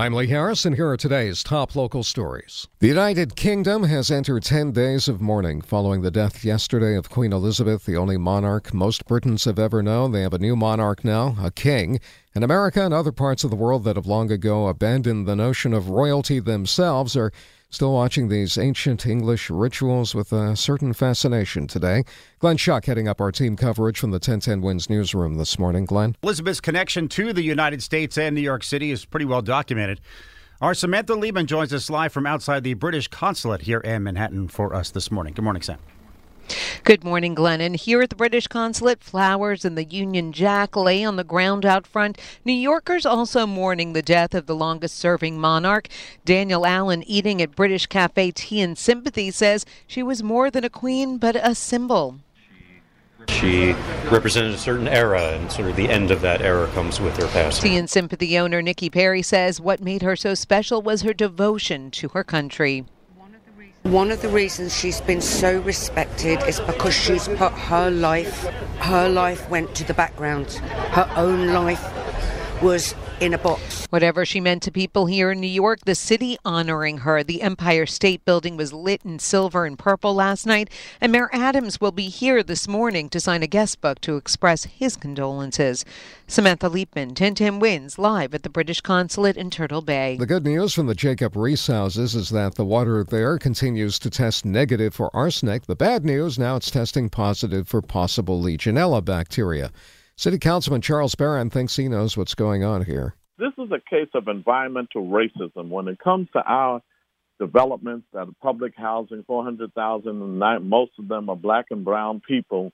I'm Lee Harris, and here are today's top local stories. The United Kingdom has entered 10 days of mourning following the death yesterday of Queen Elizabeth, the only monarch most Britons have ever known. They have a new monarch now, a king. And America and other parts of the world that have long ago abandoned the notion of royalty themselves are Still watching these ancient English rituals with a certain fascination today. Glenn Schuck heading up our team coverage from the 1010 Wins newsroom this morning. Glenn? Elizabeth's connection to the United States and New York City is pretty well documented. Our Samantha Liebman joins us live from outside the British consulate here in Manhattan for us this morning. Good morning, Sam. Good morning, Glennon. Here at the British consulate, flowers and the Union Jack lay on the ground out front. New Yorkers also mourning the death of the longest serving monarch. Daniel Allen, eating at British Cafe Tea and Sympathy, says she was more than a queen, but a symbol. She represented a certain era, and sort of the end of that era comes with her passing. Tea and Sympathy owner Nicky Perry says what made her so special was her devotion to her country. One of the reasons she's been so respected is because she's put her life, her life went to the background. Her own life was in a box. Whatever she meant to people here in New York, the city honoring her. The Empire State Building was lit in silver and purple last night, and Mayor Adams will be here this morning to sign a guest book to express his condolences. Samantha Liebman, 1010 Wins, live at the British Consulate in Turtle Bay. The good news from the Jacob Riis houses is that the water there continues to test negative for arsenic. The bad news, now it's testing positive for possible Legionella bacteria. City Councilman Charles Barron thinks he knows what's going on here. This is a case of environmental racism. When it comes to our developments that are public housing, 400,000, most of them are black and brown people,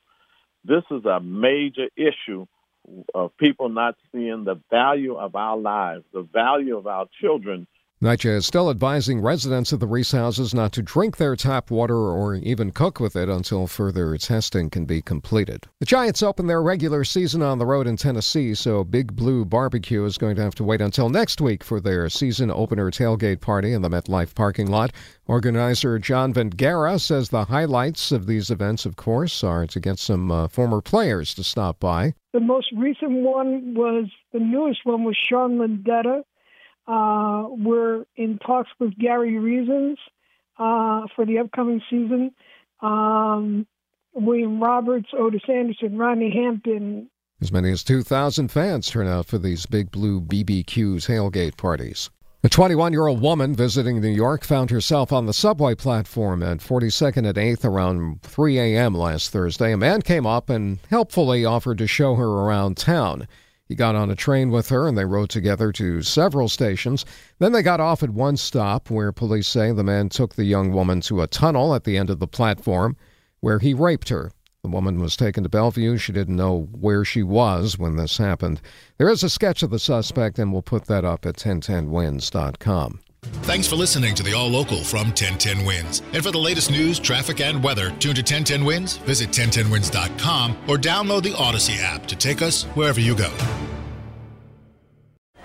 this is a major issue of people not seeing the value of our lives, the value of our children NYCHA is still advising residents of the Riis houses not to drink their tap water or even cook with it until further testing can be completed. The Giants open their regular season on the road in Tennessee, so Big Blue Barbecue is going to have to wait until next week for their season opener tailgate party in the MetLife parking lot. Organizer John Vengara says the highlights of these events, of course, are to get some uh, former players to stop by. The most recent one was the newest one was Sean Landeta uh, we're in talks with Gary Reasons uh, for the upcoming season. Um, William Roberts, Ottis Anderson, Rodney Hampton. As many as 2,000 fans turn out for these Big Blue BBQ's tailgate parties. A 21 year old woman visiting New York found herself on the subway platform at 42nd and 8th around 3 a.m. last Thursday. A man came up and helpfully offered to show her around town. He got on a train with her and they rode together to several stations. Then they got off at one stop where police say the man took the young woman to a tunnel at the end of the platform where he raped her. The woman was taken to Bellevue. She didn't know where she was when this happened. There is a sketch of the suspect, and we'll put that up at 1010wins.com. Thanks for listening to the All Local from 1010 Wins. And for the latest news, traffic, and weather, tune to 1010 Wins, visit 1010wins.com, or download the Audacy app to take us wherever you go.